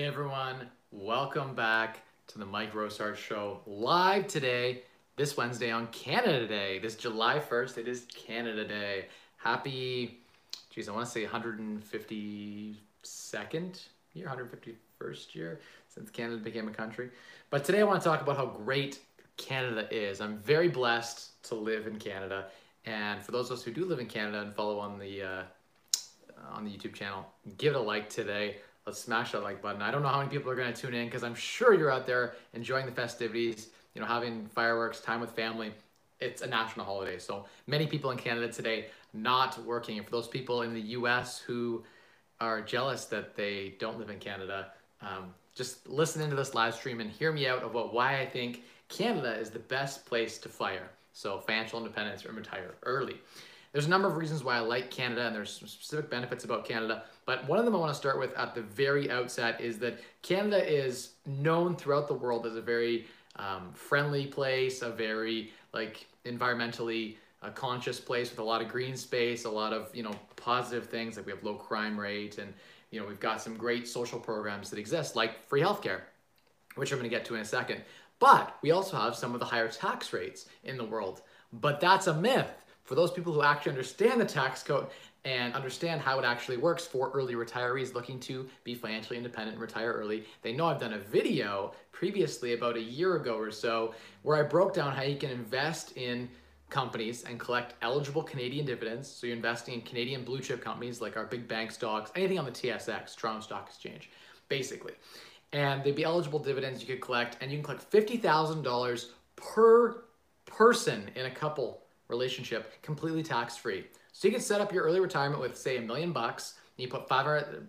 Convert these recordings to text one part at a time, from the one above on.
Hey everyone, welcome back to the Mike Rosart Show live today, this Wednesday on Canada Day. This July 1st, it is Canada Day. Happy, geez, I want to say 152nd year, 151st year since Canada became a country. But today I want to talk about how great Canada is. I'm very blessed to live in Canada. And for those of us who do live in Canada and follow on the uh, on the YouTube channel, give it a like today let's smash that like button. I don't know how many people are going to tune in because I'm sure you're out there enjoying the festivities, you know, having fireworks, time with family. It's a national holiday. So many people in Canada today not working. And for those people in the US who are jealous that they don't live in Canada, um, just listen into this live stream and hear me out about why I think Canada is the best place to fire. So financial independence and retire early. There's a number of reasons why I like Canada and there's specific benefits about Canada, but one of them I want to start with at the very outset is that Canada is known throughout the world as a very um, friendly place, a very like environmentally uh, conscious place with a lot of green space, a lot of you know positive things like we have low crime rate and you know we've got some great social programs that exist like free healthcare, which I'm going to get to in a second. But we also have some of the higher tax rates in the world. But that's a myth for those people who actually understand the tax code and understand how it actually works for early retirees looking to be financially independent and retire early. They know I've done a video previously about a year ago or so where I broke down how you can invest in companies and collect eligible Canadian dividends. So you're investing in Canadian blue chip companies like our big bank stocks, anything on the TSX, Toronto Stock Exchange, basically. And they'd be eligible dividends you could collect, and you can collect $50,000 per person in a couple relationship completely tax free. So you can set up your early retirement with say a million bucks, and you put 500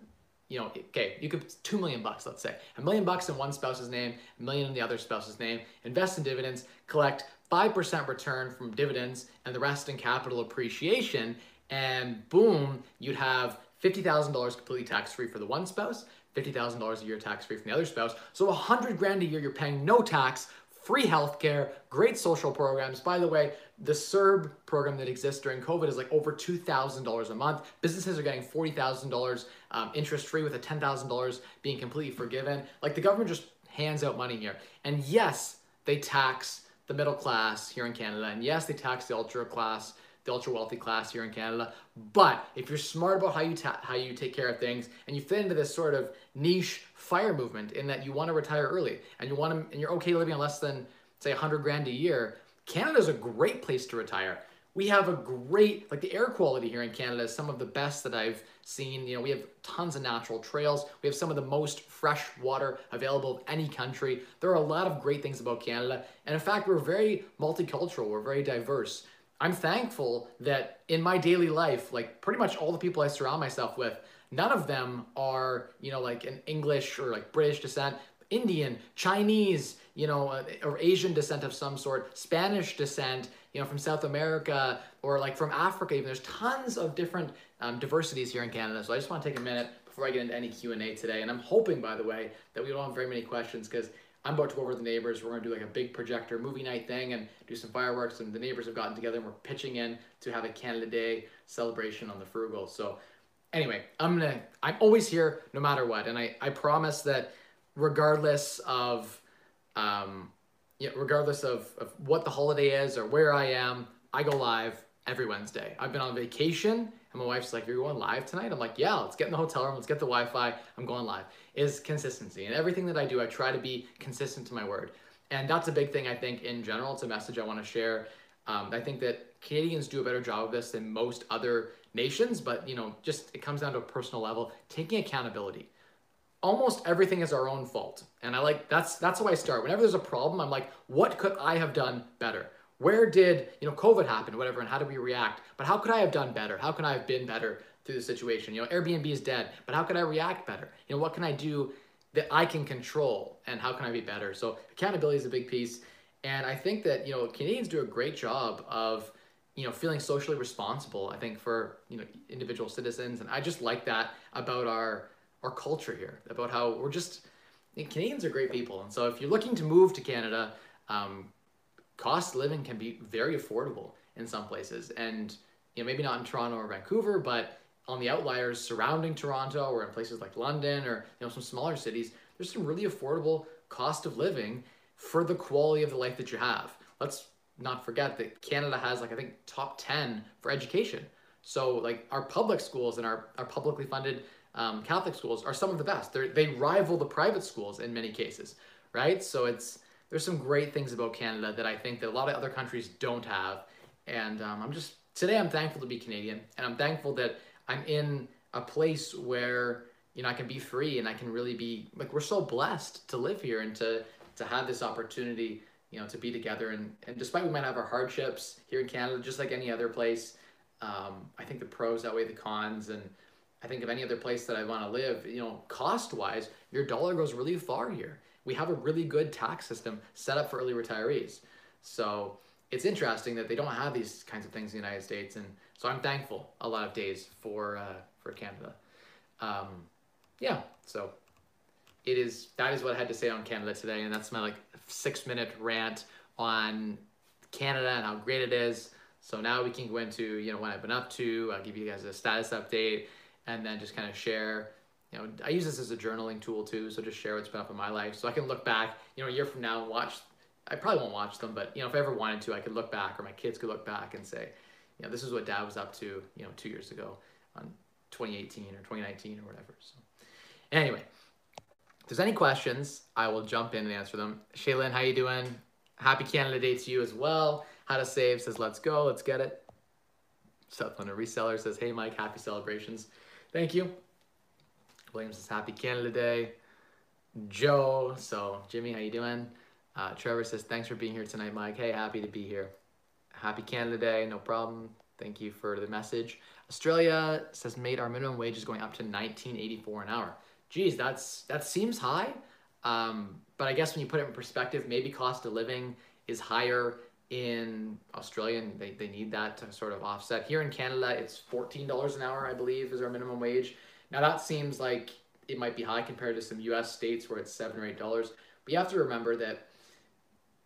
you know, okay, you could two million bucks, let's say, a million bucks in one spouse's name, a million in the other spouse's name, invest in dividends, collect 5% return from dividends and the rest in capital appreciation, and boom, you'd have $50,000 completely tax free for the one spouse, $50,000 a year tax free from the other spouse. So 100 grand a year, you're paying no tax free healthcare, great social programs. By the way, the CERB program that exists during COVID is like over $2,000 a month. Businesses are getting $40,000 um, interest free with a $10,000 being completely forgiven. Like the government just hands out money here. And yes, they tax the middle class here in Canada. And yes, they tax the ultra class the ultra wealthy class here in Canada. But if you're smart about how you ta- how you take care of things and you fit into this sort of niche fire movement in that you want to retire early and you want to and you're okay living on less than say 100 grand a year, Canada's a great place to retire. We have a great like the air quality here in Canada is some of the best that I've seen. You know, we have tons of natural trails. We have some of the most fresh water available of any country. There are a lot of great things about Canada. And in fact, we're very multicultural. We're very diverse. I'm thankful that in my daily life, like pretty much all the people I surround myself with, none of them are, you know, like an English or like British descent, Indian, Chinese, you know, uh, or Asian descent of some sort, Spanish descent, you know, from South America or like from Africa. Even there's tons of different um, diversities here in Canada. So I just want to take a minute before I get into any Q and A today. And I'm hoping, by the way, that we don't have very many questions because I'm about to go over to the neighbors. We're going to do like a big projector movie night thing and do some fireworks. And the neighbors have gotten together and we're pitching in to have a Canada Day celebration on the Frugal. So anyway, I'm gonna I'm always here no matter what, and I I promise that regardless of um yeah, regardless of, of what the holiday is or where I am, I go live every Wednesday. I've been on vacation and my wife's like, You're going live tonight? I'm like, Yeah, let's get in the hotel room, let's get the Wi Fi, I'm going live. Is consistency. And everything that I do, I try to be consistent to my word. And that's a big thing, I think, in general. It's a message I want to share. Um, I think that Canadians do a better job of this than most other nations, but you know, just it comes down to a personal level, taking accountability. Almost everything is our own fault. And I like that's that's how I start. Whenever there's a problem, I'm like, what could I have done better? Where did you know covid happen whatever and how do we react? But how could i have done better? How can i have been better through the situation? You know airbnb is dead but how could i react better? You know what can i do that i can control and how can i be better? So accountability is a big piece and i think that you know canadians do a great job of you know feeling socially responsible i think for you know individual citizens and i just like that about our our culture here about how we're just canadians are great people and so if you're looking to move to canada um, cost of living can be very affordable in some places. And you know, maybe not in Toronto or Vancouver, but on the outliers surrounding Toronto or in places like London or you know some smaller cities, there's some really affordable cost of living for the quality of the life that you have. Let's not forget that Canada has like I think top 10 for education. So like our public schools and our, our publicly funded um, Catholic schools are some of the best. They're, they rival the private schools in many cases, right? So it's there's some great things about Canada that I think that a lot of other countries don't have. And um, I'm just today I'm thankful to be Canadian, and I'm thankful that I'm in a place where you know I can be free and I can really be like we're so blessed to live here and to to have this opportunity you know to be together. And and despite we might have our hardships here in Canada just like any other place um, I think the pros outweigh the cons. And I think of any other place that I want to live you know cost wise your dollar goes really far here we have a really good tax system set up for early retirees so it's interesting that they don't have these kinds of things in the United States and so I'm thankful a lot of days for uh, for Canada um, yeah, so it is that is what I had to say on Canada today, and that's my like six minute rant on Canada and how great it is. So now we can go into you know what I've been up to. I'll give you guys a status update, and then just kind of share. You know, I use this as a journaling tool too, so just share what's been up in my life, so I can look back. You know, a year from now and watch. I probably won't watch them, but you know, if I ever wanted to, I could look back, or my kids could look back and say, you know, this is what Dad was up to. You know, two years ago on 2018 or 2019 or whatever. So. Anyway, if there's any questions, I will jump in and answer them. Shaylin, how you doing? Happy Canada Day to you as well. How to save says, let's go, let's get it. South London Reseller says, hey Mike, happy celebrations. Thank you. William says, happy Canada Day. Joe, so Jimmy, how you doing? Uh, Trevor says, thanks for being here tonight, Mike. Hey, happy to be here. Happy Canada Day, no problem. Thank you for the message. Australia says made our minimum wage is going up to 1984 an hour geez, that's that seems high. Um, but I guess when you put it in perspective, maybe cost of living is higher in Australia and they, they need that to sort of offset. Here in Canada, it's $14 an hour, I believe, is our minimum wage. Now that seems like it might be high compared to some US states where it's seven or eight dollars. But you have to remember that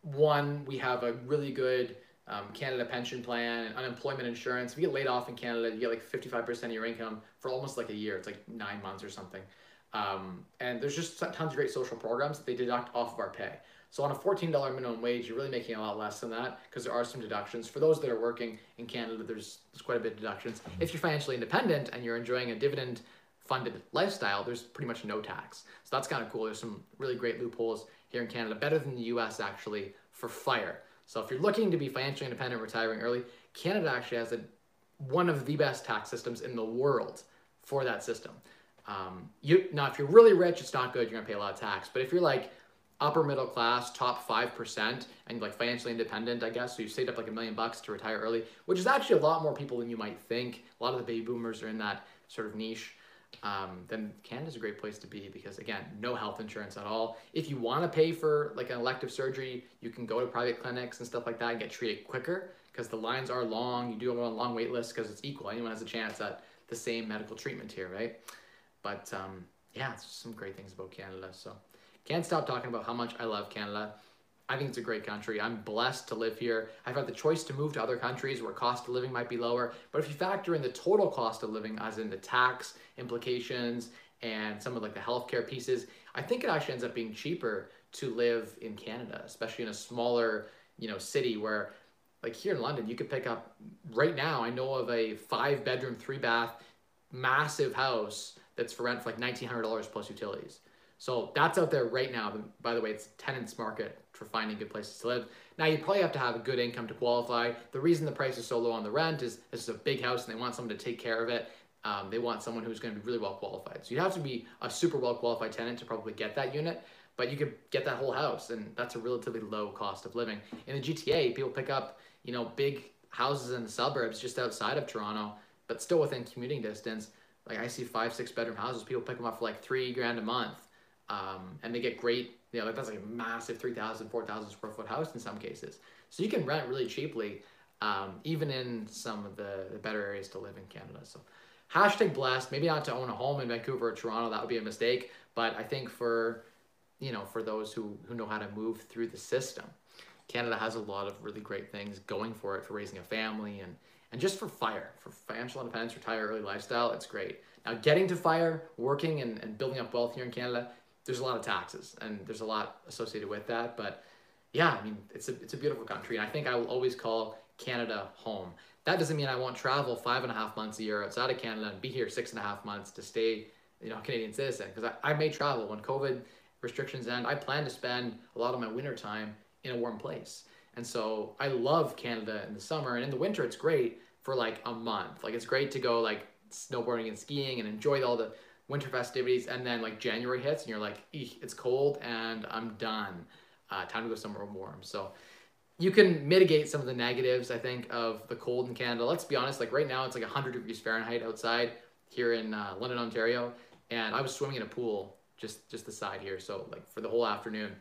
one, we have a really good um, Canada pension plan and unemployment insurance. If you get laid off in Canada, you get like 55% of your income for almost like a year. It's like nine months or something. Um, and there's just tons of great social programs that they deduct off of our pay. So on a $14 minimum wage, you're really making a lot less than that because there are some deductions. For those that are working in Canada, there's, there's quite a bit of deductions. If you're financially independent and you're enjoying a dividend funded lifestyle, there's pretty much no tax. So that's kind of cool. There's some really great loopholes here in Canada, better than the US actually for fire. So if you're looking to be financially independent, retiring early, Canada actually has a, one of the best tax systems in the world for that system. Um, you now, if you're really rich, it's not good. You're gonna pay a lot of tax. But if you're like upper middle class, top five percent, and like financially independent, I guess, so you saved up like a million bucks to retire early, which is actually a lot more people than you might think. A lot of the baby boomers are in that sort of niche. Um, then Canada's a great place to be because again, no health insurance at all. If you want to pay for like an elective surgery, you can go to private clinics and stuff like that and get treated quicker because the lines are long. You do have a long wait list because it's equal. Anyone has a chance at the same medical treatment here, right? But um, yeah, it's some great things about Canada. So can't stop talking about how much I love Canada. I think it's a great country. I'm blessed to live here. I've had the choice to move to other countries where cost of living might be lower. But if you factor in the total cost of living, as in the tax implications and some of like the healthcare pieces, I think it actually ends up being cheaper to live in Canada, especially in a smaller, you know, city where like here in London, you could pick up right now, I know of a five bedroom, three bath, massive house that's for rent for like $1,900 plus utilities. So that's out there right now. By the way, it's tenants market for finding good places to live. Now you probably have to have a good income to qualify. The reason the price is so low on the rent is this is a big house and they want someone to take care of it. Um, they want someone who's going to be really well qualified. So you have to be a super well qualified tenant to probably get that unit, but you could get that whole house, and that's a relatively low cost of living. In the GTA, people pick up you know big houses in the suburbs just outside of Toronto, but still within commuting distance like I see five, six bedroom houses. People pick them up for like three grand a month, um, and they get great. You know, like that's like a massive 3,000, 4,000 square foot house in some cases. So you can rent really cheaply, um, even in some of the, the better areas to live in Canada. So hashtag blessed. Maybe not to own a home in Vancouver or Toronto. That would be a mistake. But I think for you know for those who who know how to move through the system, Canada has a lot of really great things going for it for raising a family and and just for fire, for financial independence, retire early lifestyle, it's great. Now, getting to fire, working and, and building up wealth here in Canada, there's a lot of taxes and there's a lot associated with that. But yeah, I mean, it's a, it's a beautiful country. And I think I will always call Canada home. That doesn't mean I won't travel five and a half months a year outside of Canada and be here six and a half months to stay, you know, Canadian citizen. Because I, I may travel when COVID restrictions end. I plan to spend a lot of my winter time in a warm place. And so I love Canada in the summer and in the winter it's great for like a month. Like it's great to go like snowboarding and skiing and enjoy all the winter festivities and then like January hits and you're like, it's cold and I'm done. Uh, time to go somewhere warm. So you can mitigate some of the negatives, I think, of the cold in Canada. Let's be honest, like right now it's like 100 degrees Fahrenheit outside here in uh, London, Ontario, and I was swimming in a pool just just the side here, so like for the whole afternoon,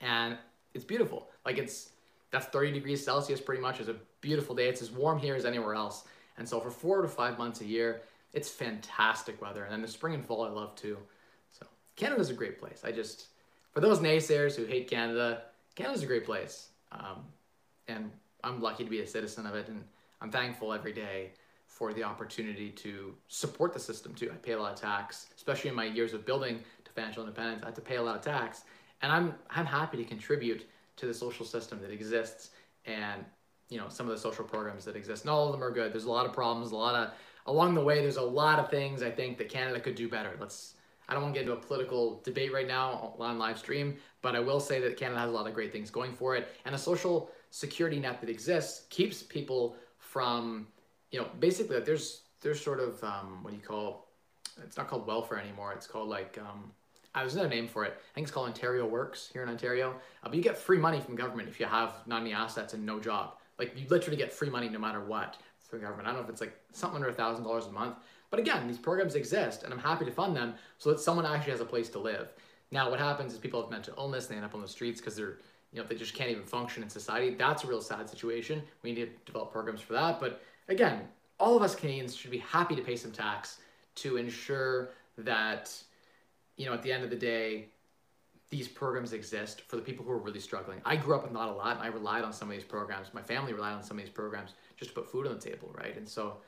and it's beautiful. Like it's that's 30 degrees Celsius pretty much. It's a beautiful day. It's as warm here as anywhere else, and so for four to five months a year, it's fantastic weather. And then the spring and fall I love too. So Canada's a great place. I just for those naysayers who hate Canada, Canada's a great place. Um, and I'm lucky to be a citizen of it, and I'm thankful every day for the opportunity to support the system too. I pay a lot of tax, especially in my years of building to financial independence. I have to pay a lot of tax, and I'm I'm happy to contribute to the social system that exists and you know some of the social programs that exist. Not all of them are good. There's a lot of problems, a lot of along the way. There's a lot of things I think that Canada could do better. Let's I don't want to get into a political debate right now on live stream, but I will say that Canada has a lot of great things going for it. And a social security net that exists keeps people from, you know, basically like there's there's sort of um, what do you call? It's not called welfare anymore. It's called like um, uh, there's another name for it. I think it's called Ontario Works here in Ontario. Uh, but you get free money from government if you have not any assets and no job. Like you literally get free money no matter what government. I don't know if it's like something under a thousand dollars a month. But again, these programs exist and I'm happy to fund them so that someone actually has a place to live. Now, what happens is people have mental illness, and they end up on the streets because they're, you know, they just can't even function in society. That's a real sad situation. We need to develop programs for that. But again, all of us Canadians should be happy to pay some tax to ensure that, you know, at the end of the day, these programs exist for the people who are really struggling. I grew up with not a lot, and I relied on some of these programs. My family relied on some of these programs just to put food on the table, right? And so,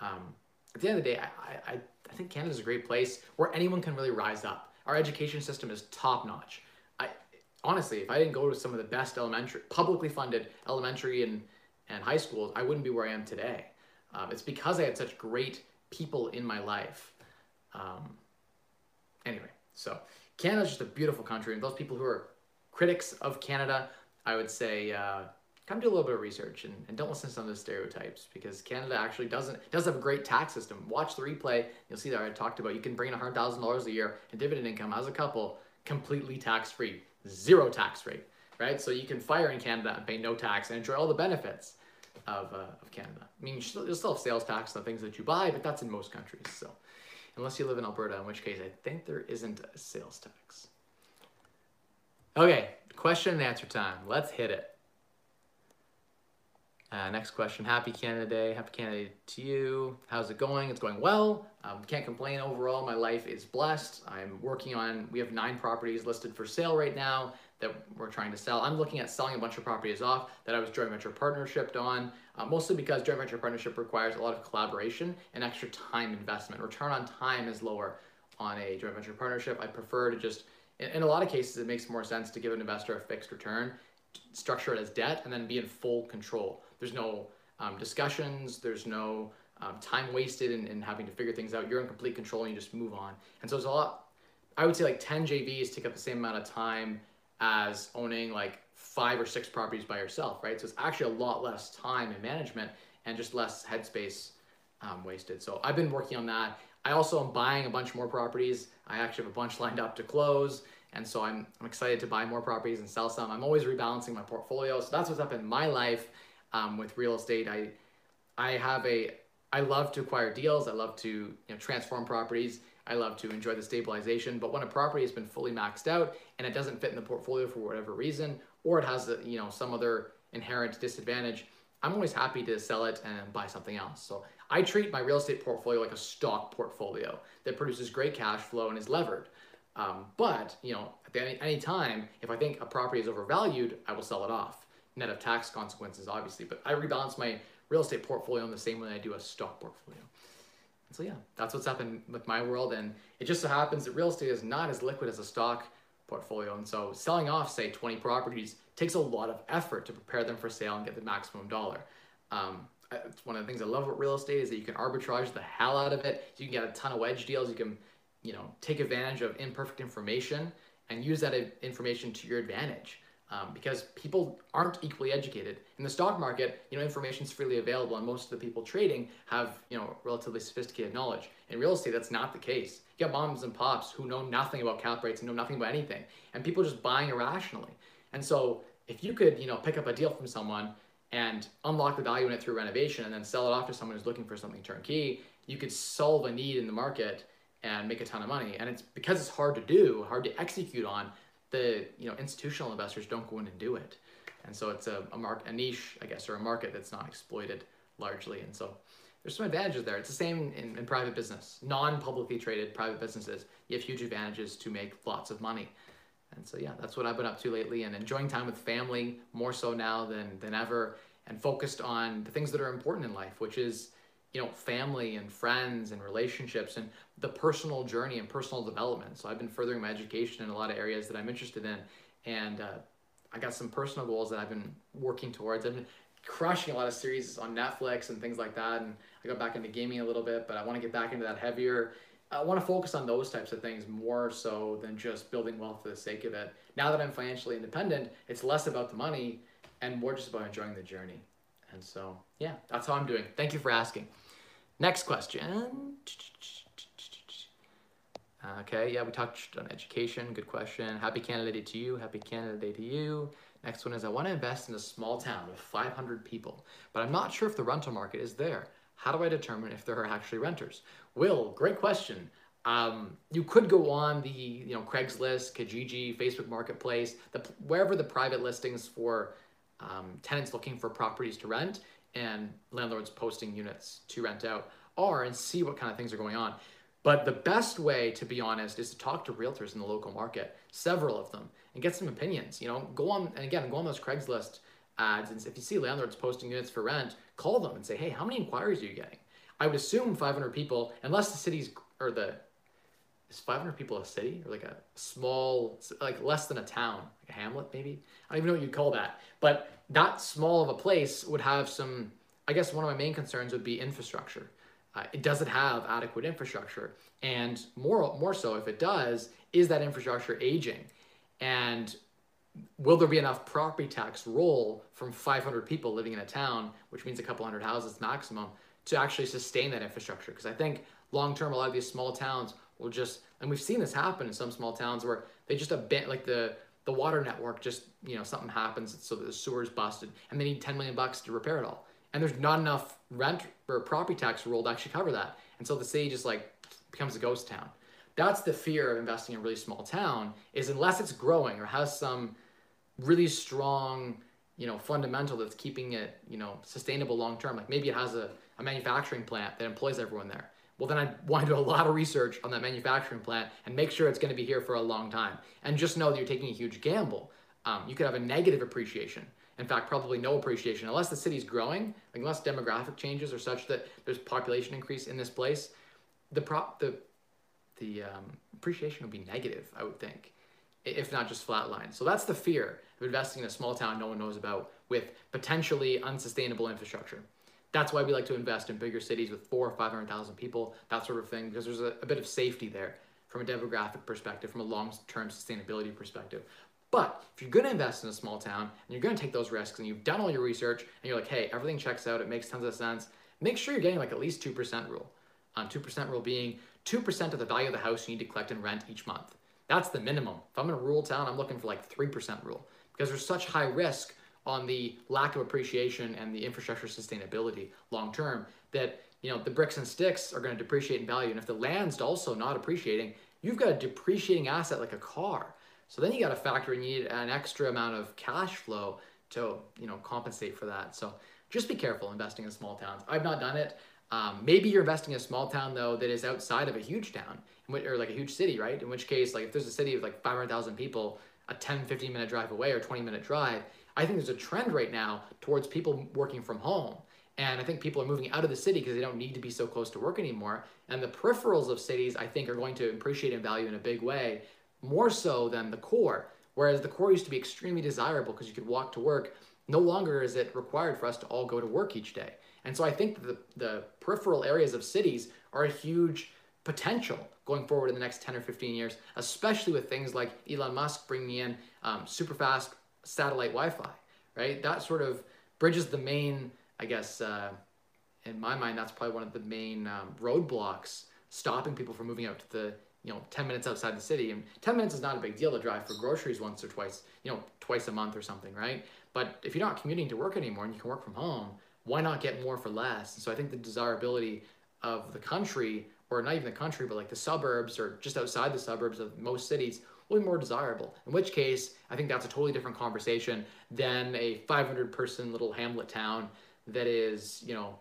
um, at the end of the day, I, I, I think Canada's a great place where anyone can really rise up. Our education system is top notch. I honestly, if I didn't go to some of the best elementary, publicly funded elementary and, and high schools, I wouldn't be where I am today. Um, it's because I had such great people in my life. Um, anyway, so Canada's just a beautiful country, and those people who are critics of Canada, I would say uh, come do a little bit of research and, and don't listen to some of the stereotypes because Canada actually doesn't does have a great tax system. Watch the replay, you'll see that I talked about. You can bring in hundred thousand dollars a year in dividend income as a couple, completely tax free, zero tax rate, right? So you can fire in Canada and pay no tax and enjoy all the benefits of, uh, of Canada. I mean, you still, you'll still have sales tax on things that you buy, but that's in most countries. So unless you live in Alberta, in which case I think there isn't a sales tax. Okay, question and answer time. Let's hit it. Uh, next question. Happy Canada Day. Happy Canada Day to you. How's it going? It's going well. Um, can't complain overall. My life is blessed. I'm working on, we have nine properties listed for sale right now that we're trying to sell. I'm looking at selling a bunch of properties off that I was joint venture partnershiped on, uh, mostly because joint venture partnership requires a lot of collaboration and extra time investment. Return on time is lower on a joint venture partnership. I prefer to just, in, in a lot of cases, it makes more sense to give an investor a fixed return, structure it as debt, and then be in full control. There's no um, discussions. There's no um, time wasted in, in having to figure things out. You're in complete control and you just move on. And so it's a lot, I would say like 10 JVs take up the same amount of time as owning like five or six properties by yourself, right? So it's actually a lot less time and management and just less headspace um, wasted. So I've been working on that. I also am buying a bunch more properties. I actually have a bunch lined up to close. And so I'm, I'm excited to buy more properties and sell some. I'm always rebalancing my portfolio. So that's what's up in my life um, with real estate. I I have a I love to acquire deals. I love to you know, transform properties. I love to enjoy the stabilization. But when a property has been fully maxed out and it doesn't fit in the portfolio for whatever reason, or it has a, you know some other inherent disadvantage, I'm always happy to sell it and buy something else. So I treat my real estate portfolio like a stock portfolio that produces great cash flow and is levered. Um, but you know, at any, any time, if I think a property is overvalued, I will sell it off net of tax consequences, obviously. But I rebalance my real estate portfolio in the same way I do a stock portfolio. So yeah, that's what's happened with my world, and it just so happens that real estate is not as liquid as a stock portfolio, and so selling off, say, 20 properties takes a lot of effort to prepare them for sale and get the maximum dollar. Um, it's one of the things I love about real estate is that you can arbitrage the hell out of it. You can get a ton of wedge deals. You can, you know, take advantage of imperfect information and use that information to your advantage um, because people aren't equally educated. In the stock market, you know, information is freely available, and most of the people trading have, you know, relatively sophisticated knowledge. In real estate, that's not the case. You got moms and pops who know nothing about cap rates and know nothing about anything, and people just buying irrationally. And so, if you could, you know, pick up a deal from someone and unlock the value in it through renovation, and then sell it off to someone who's looking for something turnkey, you could solve a need in the market and make a ton of money. And it's because it's hard to do, hard to execute on the you know institutional investors don't go in and do it, and so it's a, a mark a niche I guess or a market that's not exploited largely, and so there's some advantages there. It's the same in, in private business, non-publicly traded private businesses. You have huge advantages to make lots of money. And so yeah, that's what I've been up to lately and enjoying time with family more so now than than ever and focused on the things that are important in life, which is you know, family and friends and relationships and the personal journey and personal development. So I've been furthering my education in a lot of areas that I'm interested in, and uh, I got some personal goals that I've been working towards. I've been crushing a lot of series on Netflix and things like that, and I got back into gaming a little bit, but I want to get back into that heavier. I want to focus on those types of things more so than just building wealth for the sake of it. Now that I'm financially independent, it's less about the money and more just about enjoying the journey. And so, yeah, that's how I'm doing. Thank you for asking. Next question. Okay, yeah, we touched on education. Good question. Happy Canada Day to you. Happy Canada Day to you. Next one is I want to invest in a small town with 500 people, but I'm not sure if the rental market is there. How do I determine if there are actually renters? Will, great question. Um, you could go on the you know Craigslist, Kijiji, Facebook Marketplace, the, wherever the private listings for um, tenants looking for properties to rent and landlords posting units to rent out are and see what kind of things are going on. But the best way, to be honest, is to talk to realtors in the local market, several of them, and get some opinions. You know, go on and again, go on those Craigslist ads, and if you see landlords posting units for rent, call them and say, "Hey, how many inquiries are you getting?" I would assume 500 people, unless the city's or the is 500 people a city or like a small, like less than a town, like a hamlet maybe? I don't even know what you'd call that. But that small of a place would have some, I guess one of my main concerns would be infrastructure. Uh, it doesn't have adequate infrastructure. And more, more so, if it does, is that infrastructure aging? And will there be enough property tax roll from 500 people living in a town, which means a couple hundred houses maximum, to actually sustain that infrastructure? Because I think long term, a lot of these small towns will just and we've seen this happen in some small towns where they just abandon like the the water network just you know something happens so the sewer's busted and they need 10 million bucks to repair it all. And there's not enough rent or property tax roll to actually cover that. And so the city just like becomes a ghost town. That's the fear of investing in a really small town is unless it's growing or has some really strong you know fundamental that's keeping it you know sustainable long term. Like maybe it has a, a manufacturing plant that employs everyone there well, then I want to do a lot of research on that manufacturing plant and make sure it's going to be here for a long time. And just know that you're taking a huge gamble. Um, you could have a negative appreciation. In fact, probably no appreciation unless the city's growing, unless demographic changes are such that there's population increase in this place. The prop the the um, appreciation would be negative, I would think, if not just flatline. So that's the fear of investing in a small town no one knows about with potentially unsustainable infrastructure. That's why we like to invest in bigger cities with four or 500,000 people, that sort of thing, because there's a, a bit of safety there from a demographic perspective, from a long-term sustainability perspective. But if you're going to invest in a small town and you're going to take those risks and you've done all your research and you're like, hey, everything checks out, it makes tons of sense, make sure you're getting like at least 2% rule. Um, 2% rule being 2% of the value of the house you need to collect in rent each month. That's the minimum. If I'm in a rural town, I'm looking for like 3% rule because there's such high risk on the lack of appreciation and the infrastructure sustainability long term that you know the bricks and sticks are going to depreciate in value. And if the land's also not appreciating you've got a depreciating asset like a car. So then you got to factor in you need an extra amount of cash flow to you know compensate for that. So just be careful investing in small towns. I've not done it. Um, maybe you're investing in a small town though that is outside of a huge town or like a huge city right? In which case like if there's a city of like 500000 people a 10 15 minute drive away or 20 minute drive I think there's a trend right now towards people working from home And I think people are moving out of the city because they don't need to be so close to work anymore. And the peripherals of cities, I think, are going to appreciate and value in a big way, more so than the core. Whereas the core used to be extremely desirable because you could walk to work. No longer is it required for us to all go to work each day. And so I think the, the peripheral areas of cities are a huge potential going forward in the next 10 or 15 years, especially with things like Elon Musk bringing in um, super fast satellite Wi Fi, right? That sort of bridges the main, I guess, uh, in my mind, that's probably one of the main um, roadblocks stopping people from moving out to the you know 10 minutes outside the city. And 10 minutes is not a big deal to drive for groceries once or twice you know twice a month or something right? But if you're not commuting to work anymore and you can work from home why not get more for less? And so i think the desirability of the country or not even the country but like the suburbs or just outside the suburbs of most cities will be more desirable in which case i think that's a totally different conversation than a 500 person little hamlet town that is you know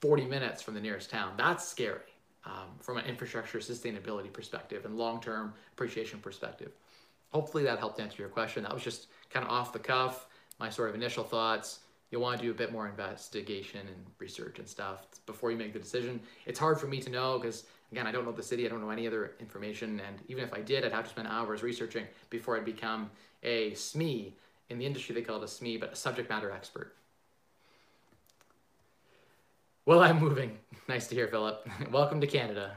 40 minutes from the nearest town that's scary um, from an infrastructure sustainability perspective and long-term appreciation perspective. Hopefully that helped answer your question. That was just kind of off the cuff, my sort of initial thoughts. You'll want to do a bit more investigation and research and stuff before you make the decision. It's hard for me to know because again, I don't know the city, I don't know any other information, and even if I did, I'd have to spend hours researching before I'd become a SME. In the industry, they call it a SME, but a subject matter expert. Well, I'm moving. Nice to hear, Philip. Welcome to Canada.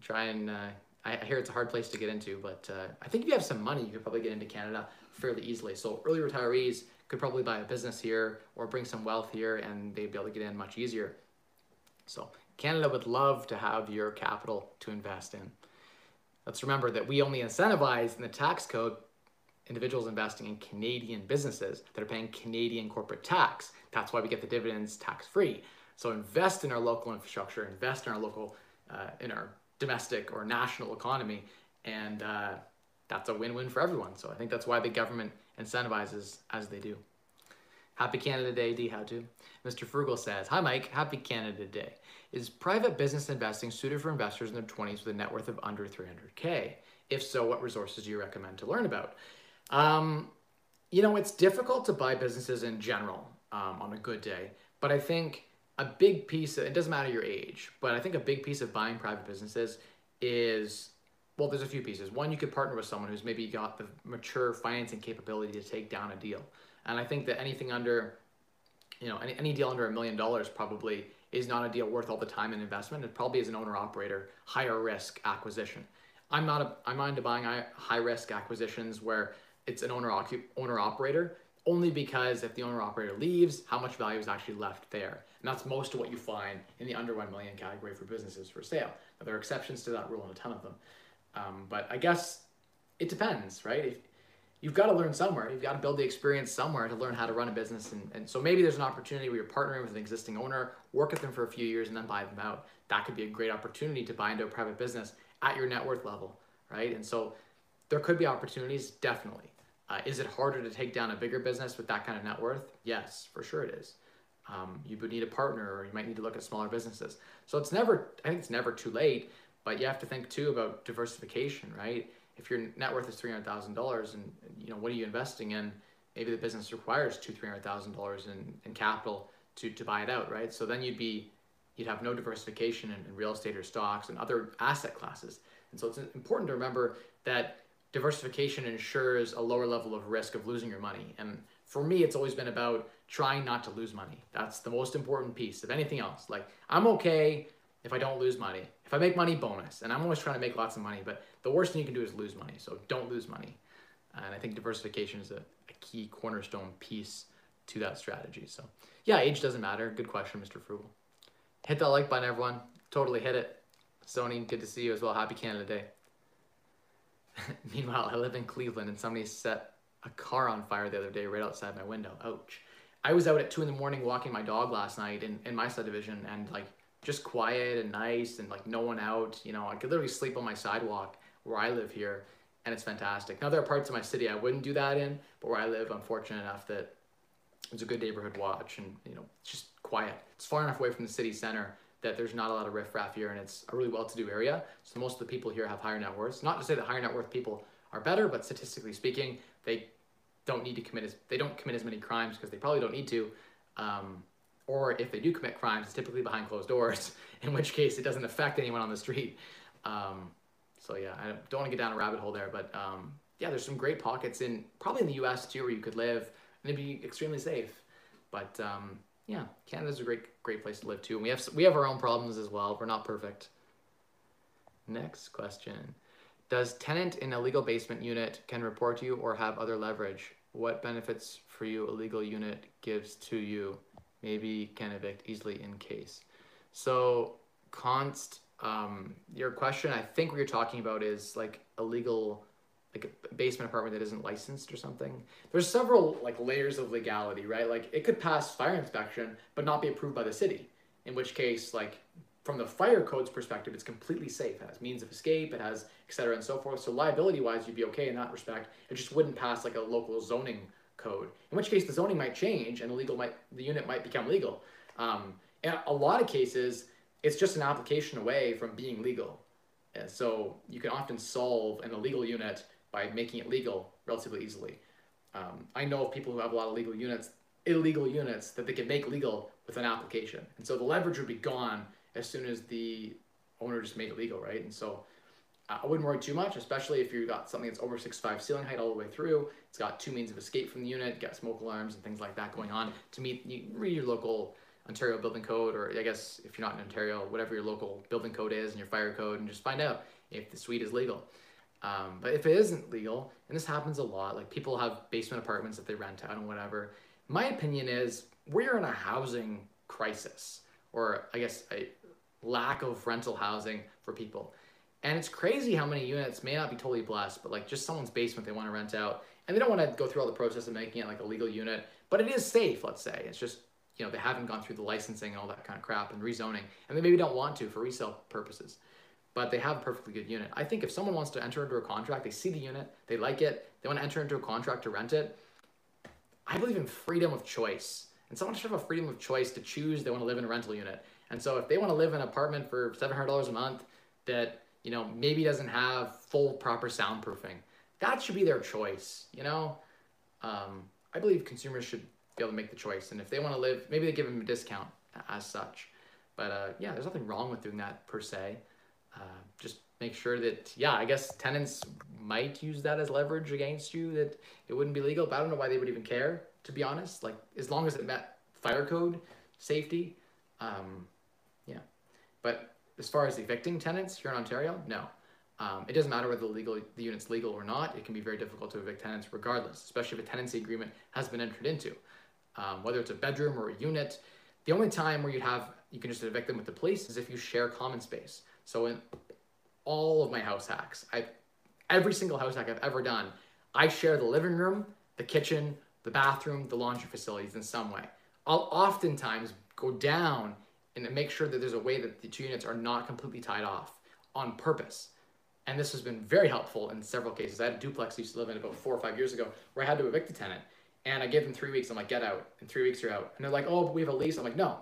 Try and uh, I hear it's a hard place to get into, but uh, I think if you have some money, you could probably get into Canada fairly easily. So early retirees could probably buy a business here or bring some wealth here, and they'd be able to get in much easier. So Canada would love to have your capital to invest in. Let's remember that we only incentivize in the tax code individuals investing in Canadian businesses that are paying Canadian corporate tax. That's why we get the dividends tax free. So invest in our local infrastructure, invest in our local, uh, in our domestic or national economy, and uh, that's a win-win for everyone. So I think that's why the government incentivizes as they do. Happy Canada Day, D. How to? Mr. Frugal says, Hi Mike, happy Canada Day. Is private business investing suited for investors in their 20s with a net worth of under 300K? If so, what resources do you recommend to learn about? Um, you know, it's difficult to buy businesses in general um, on a good day, but I think a big piece of, it doesn't matter your age, but I think a big piece of buying private businesses is well, there's a few pieces. One, you could partner with someone who's maybe got the mature financing capability to take down a deal. And I think that anything under, you know, any, any deal under a million dollars probably is not a deal worth all the time and investment. It probably is an owner operator, higher risk acquisition. I'm not a, I'm not into buying high risk acquisitions where it's an owner owner operator only because if the owner operator leaves, how much value is actually left there. And that's most of what you find in the under 1 million category for businesses for sale. Now, there are exceptions to that rule and a ton of them. Um, but I guess it depends, right? If, you've got to learn somewhere. You've got to build the experience somewhere to learn how to run a business. And, and so maybe there's an opportunity where you're partnering with an existing owner, work with them for a few years, and then buy them out. That could be a great opportunity to buy into a private business at your net worth level, right? And so there could be opportunities, definitely. Uh, is it harder to take down a bigger business with that kind of net worth? Yes, for sure it is. Um, you would need a partner, or you might need to look at smaller businesses. So it's never, I think it's never too late, but you have to think too about diversification, right? If your net worth is three hundred thousand dollars, and you know what are you investing in? Maybe the business requires two, three hundred thousand dollars in in capital to to buy it out, right? So then you'd be, you'd have no diversification in, in real estate or stocks and other asset classes. And so it's important to remember that diversification ensures a lower level of risk of losing your money. And for me, it's always been about trying not to lose money. That's the most important piece of anything else. Like, I'm okay if I don't lose money. I make money, bonus. And I'm always trying to make lots of money, but the worst thing you can do is lose money. So don't lose money. And I think diversification is a, a key cornerstone piece to that strategy. So, yeah, age doesn't matter. Good question, Mr. Frugal. Hit that like button, everyone. Totally hit it. Sony, good to see you as well. Happy Canada Day. Meanwhile, I live in Cleveland and somebody set a car on fire the other day right outside my window. Ouch. I was out at two in the morning walking my dog last night in, in my subdivision and like just quiet and nice and like no one out. You know, I could literally sleep on my sidewalk where I live here and it's fantastic. Now there are parts of my city I wouldn't do that in, but where I live, I'm fortunate enough that it's a good neighborhood watch and you know, it's just quiet. It's far enough away from the city center that there's not a lot of riffraff here and it's a really well-to-do area. So most of the people here have higher net worths. Not to say that higher net worth people are better, but statistically speaking, they don't need to commit as they don't commit as many crimes because they probably don't need to. Um, or if they do commit crimes, it's typically behind closed doors, in which case it doesn't affect anyone on the street. Um, so yeah, I don't want to get down a rabbit hole there, but um, yeah, there's some great pockets in probably in the U.S. too where you could live and it'd be extremely safe. But um, yeah, Canada's a great great place to live too, and we have we have our own problems as well. We're not perfect. Next question. Does tenant in a legal basement unit can report you or have other leverage? What benefits for you a legal unit gives to you? Maybe can evict easily in case. So const um, your question, I think what you're talking about is like a legal like a basement apartment that isn't licensed or something. There's several like layers of legality, right? Like it could pass fire inspection but not be approved by the city. In which case, like from the fire code's perspective, it's completely safe. It has means of escape, it has et cetera and so forth. So liability wise, you'd be okay in that respect. It just wouldn't pass like a local zoning code. In which case, the zoning might change and the legal might the unit might become legal. Um, in a lot of cases, it's just an application away from being legal. And so you can often solve an illegal unit by making it legal relatively easily. Um, I know of people who have a lot of legal units, illegal units that they can make legal with an application. And so the leverage would be gone as soon as the owner just made it legal, right? And so I wouldn't worry too much, especially if you've got something that's over six five ceiling height all the way through. It's got two means of escape from the unit, got smoke alarms and things like that going on to meet you read your local Ontario building code, or I guess if you're not in Ontario, whatever your local building code is and your fire code, and just find out if the suite is legal. Um, but if it isn't legal, and this happens a lot, like people have basement apartments that they rent out and whatever, my opinion is we're in a housing crisis, or I guess a lack of rental housing for people. And it's crazy how many units may not be totally blessed, but like just someone's basement they want to rent out, and they don't want to go through all the process of making it like a legal unit, but it is safe, let's say. It's just, you know, they haven't gone through the licensing and all that kind of crap and rezoning, and they maybe don't want to for resale purposes but they have a perfectly good unit. I think if someone wants to enter into a contract, they see the unit, they like it, they want to enter into a contract to rent it. I believe in freedom of choice. And someone should have a freedom of choice to choose they want to live in a rental unit. And so if they want to live in an apartment for $700 a month that, you know, maybe doesn't have full proper soundproofing, that should be their choice, you know? Um, I believe consumers should be able to make the choice. And if they want to live, maybe they give them a discount as such. But uh, yeah, there's nothing wrong with doing that per se. Uh, just make sure that yeah i guess tenants might use that as leverage against you that it wouldn't be legal but i don't know why they would even care to be honest like as long as it met fire code safety um, yeah but as far as evicting tenants here in ontario no. Um, it doesn't matter whether the legal the unit's legal or not it can be very difficult to evict tenants regardless especially if a tenancy agreement has been entered into. Um, whether it's a bedroom or a unit the only time where you have you can just evict them with the police is if you share common space. So in all of my house hacks, I every single house hack I've ever done, I share the living room, the kitchen, the bathroom, the laundry facilities in some way. I'll oftentimes go down and make sure that there's a way that the two units are not completely tied off on purpose. And this has been very helpful in several cases. I had a duplex I used to live in about four or five years ago where I had to evict a tenant. And I gave them three weeks. I'm like, get out. In three weeks, you're out. And they're like, oh, but we have a lease. I'm like, no.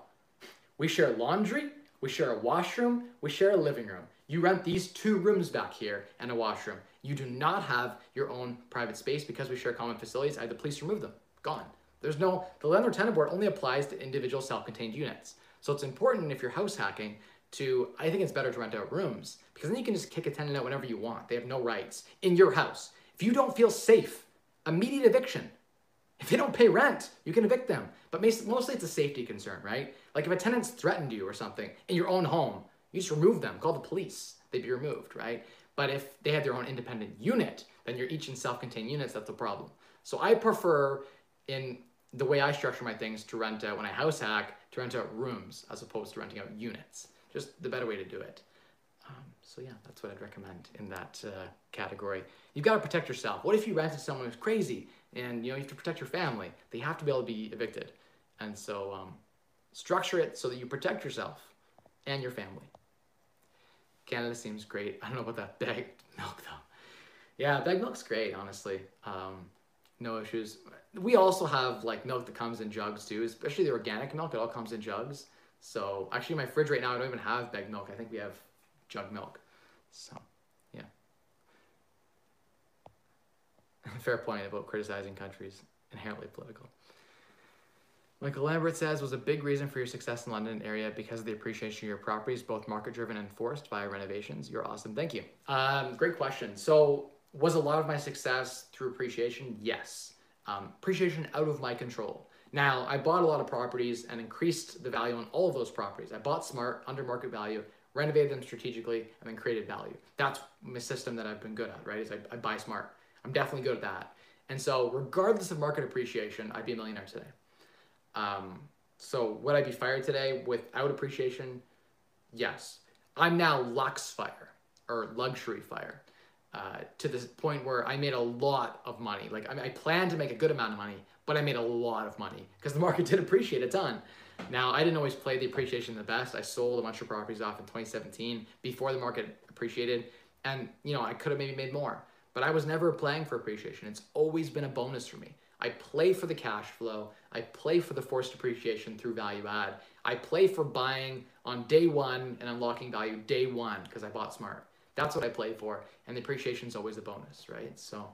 We share laundry, we share a washroom, we share a living room. You rent these two rooms back here and a washroom. You do not have your own private space because we share common facilities. I had the police remove them. Gone. There's no, the landlord tenant board only applies to individual self contained units. So it's important if you're house hacking to, I think it's better to rent out rooms because then you can just kick a tenant out whenever you want. They have no rights in your house. If you don't feel safe, immediate eviction. If they don't pay rent, you can evict them. But mostly it's a safety concern, right? Like if a tenant's threatened you or something in your own home, you just remove them, call the police, they'd be removed, right? But if they have their own independent unit, then you're each in self-contained units, that's a problem. So I prefer in the way I structure my things to rent out when I house hack to rent out rooms as opposed to renting out units. Just the better way to do it. Um, so yeah, that's what I'd recommend in that uh, category. You've got to protect yourself. What if you rented someone who's crazy and you know you have to protect your family? They have to be able to be evicted, and so um, structure it so that you protect yourself and your family. Canada seems great. I don't know about that bagged milk though. Yeah, bagged milk's great, honestly. Um, no issues. We also have like milk that comes in jugs too, especially the organic milk. It all comes in jugs. So actually, my fridge right now, I don't even have bag milk. I think we have jug milk. So, yeah. Fair point about criticizing countries inherently political. Michael Lambert says, was a big reason for your success in London area because of the appreciation of your properties, both market driven and forced via renovations. You're awesome. Thank you. Um, great question. So, was a lot of my success through appreciation? Yes. Um, appreciation out of my control. Now, I bought a lot of properties and increased the value on all of those properties. I bought smart, under market value, renovated them strategically, and then created value. That's my system that I've been good at, right? Is I, I buy smart. I'm definitely good at that. And so, regardless of market appreciation, I'd be a millionaire today. Um, so would I be fired today without appreciation? Yes. I'm now lux fire or luxury fire uh, to the point where I made a lot of money. Like I, mean, I planned to make a good amount of money, but I made a lot of money because the market did appreciate a ton. Now I didn't always play the appreciation the best. I sold a bunch of properties off in 2017 before the market appreciated, and you know I could have maybe made more, but I was never playing for appreciation. It's always been a bonus for me. I play for the cash flow. I play for the forced appreciation through value add. I play for buying on day one and unlocking value day one because I bought smart. That's what I play for. And the appreciation is always a bonus, right? So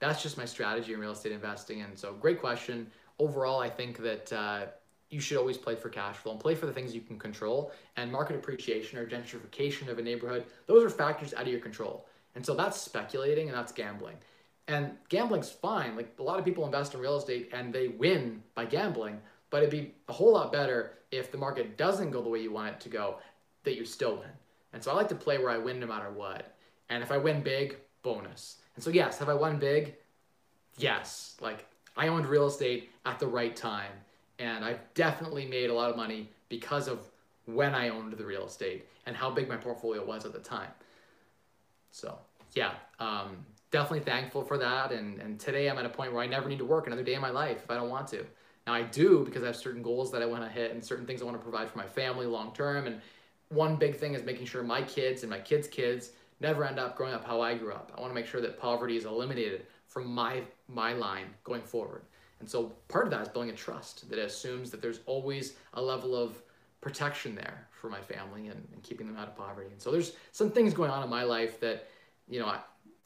that's just my strategy in real estate investing. And so, great question. Overall, I think that uh, you should always play for cash flow and play for the things you can control. And market appreciation or gentrification of a neighborhood, those are factors out of your control. And so that's speculating and that's gambling. And gambling's fine. Like a lot of people invest in real estate and they win by gambling, but it'd be a whole lot better if the market doesn't go the way you want it to go, that you still win. And so I like to play where I win no matter what. And if I win big, bonus. And so yes, have I won big? Yes. Like I owned real estate at the right time. And I've definitely made a lot of money because of when I owned the real estate and how big my portfolio was at the time. So yeah, um, definitely thankful for that. And, and today I'm at a point where I never need to work another day in my life if I don't want to. Now I do because I have certain goals that I want to hit and certain things I want to provide for my family long term. And one big thing is making sure my kids and my kids' kids never end up growing up how I grew up. I want to make sure that poverty is eliminated from my my line going forward. And so part of that is building a trust that assumes that there's always a level of protection there for my family and, and keeping them out of poverty. And so there's some things going on in my life that, you know, I,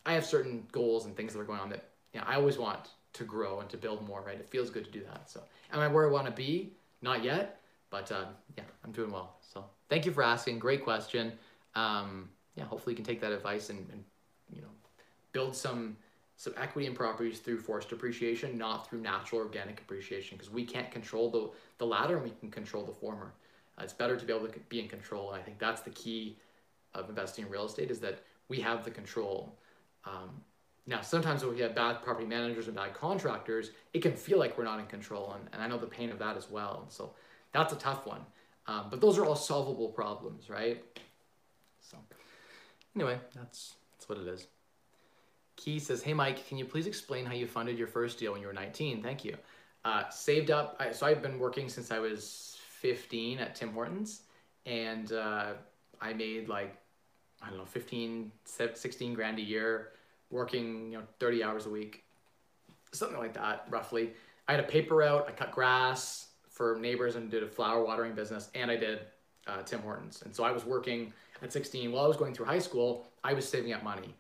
I have certain goals and things that are going on that you know, I always want to grow and to build more, right? It feels good to do that. So, am I where I want to be? Not yet, but uh, yeah, I'm doing well. So, thank you for asking. Great question. Um, yeah, hopefully you can take that advice and, and you know build some some equity in properties through forced appreciation, not through natural organic appreciation, because we can't control the the latter and we can control the former. Uh, it's better to be able to be in control, and I think that's the key of investing in real estate is that we have the control um, now, sometimes when we have bad property managers and bad contractors, it can feel like we're not in control, and, and I know the pain of that as well. And so that's a tough one. Um, but those are all solvable problems, right? So anyway, that's that's what it is. Key says, "Hey Mike, can you please explain how you funded your first deal when you were 19? Thank you. Uh, saved up. I, so I've been working since I was 15 at Tim Hortons, and uh, I made like I don't know 15, 16 grand a year working, you know, 30 hours a week, something like that, roughly. I had a paper route. I cut grass for neighbors and did a flower watering business, and I did uh, Tim Hortons. And so I was working at 16 while I was going through high school. I was saving up money,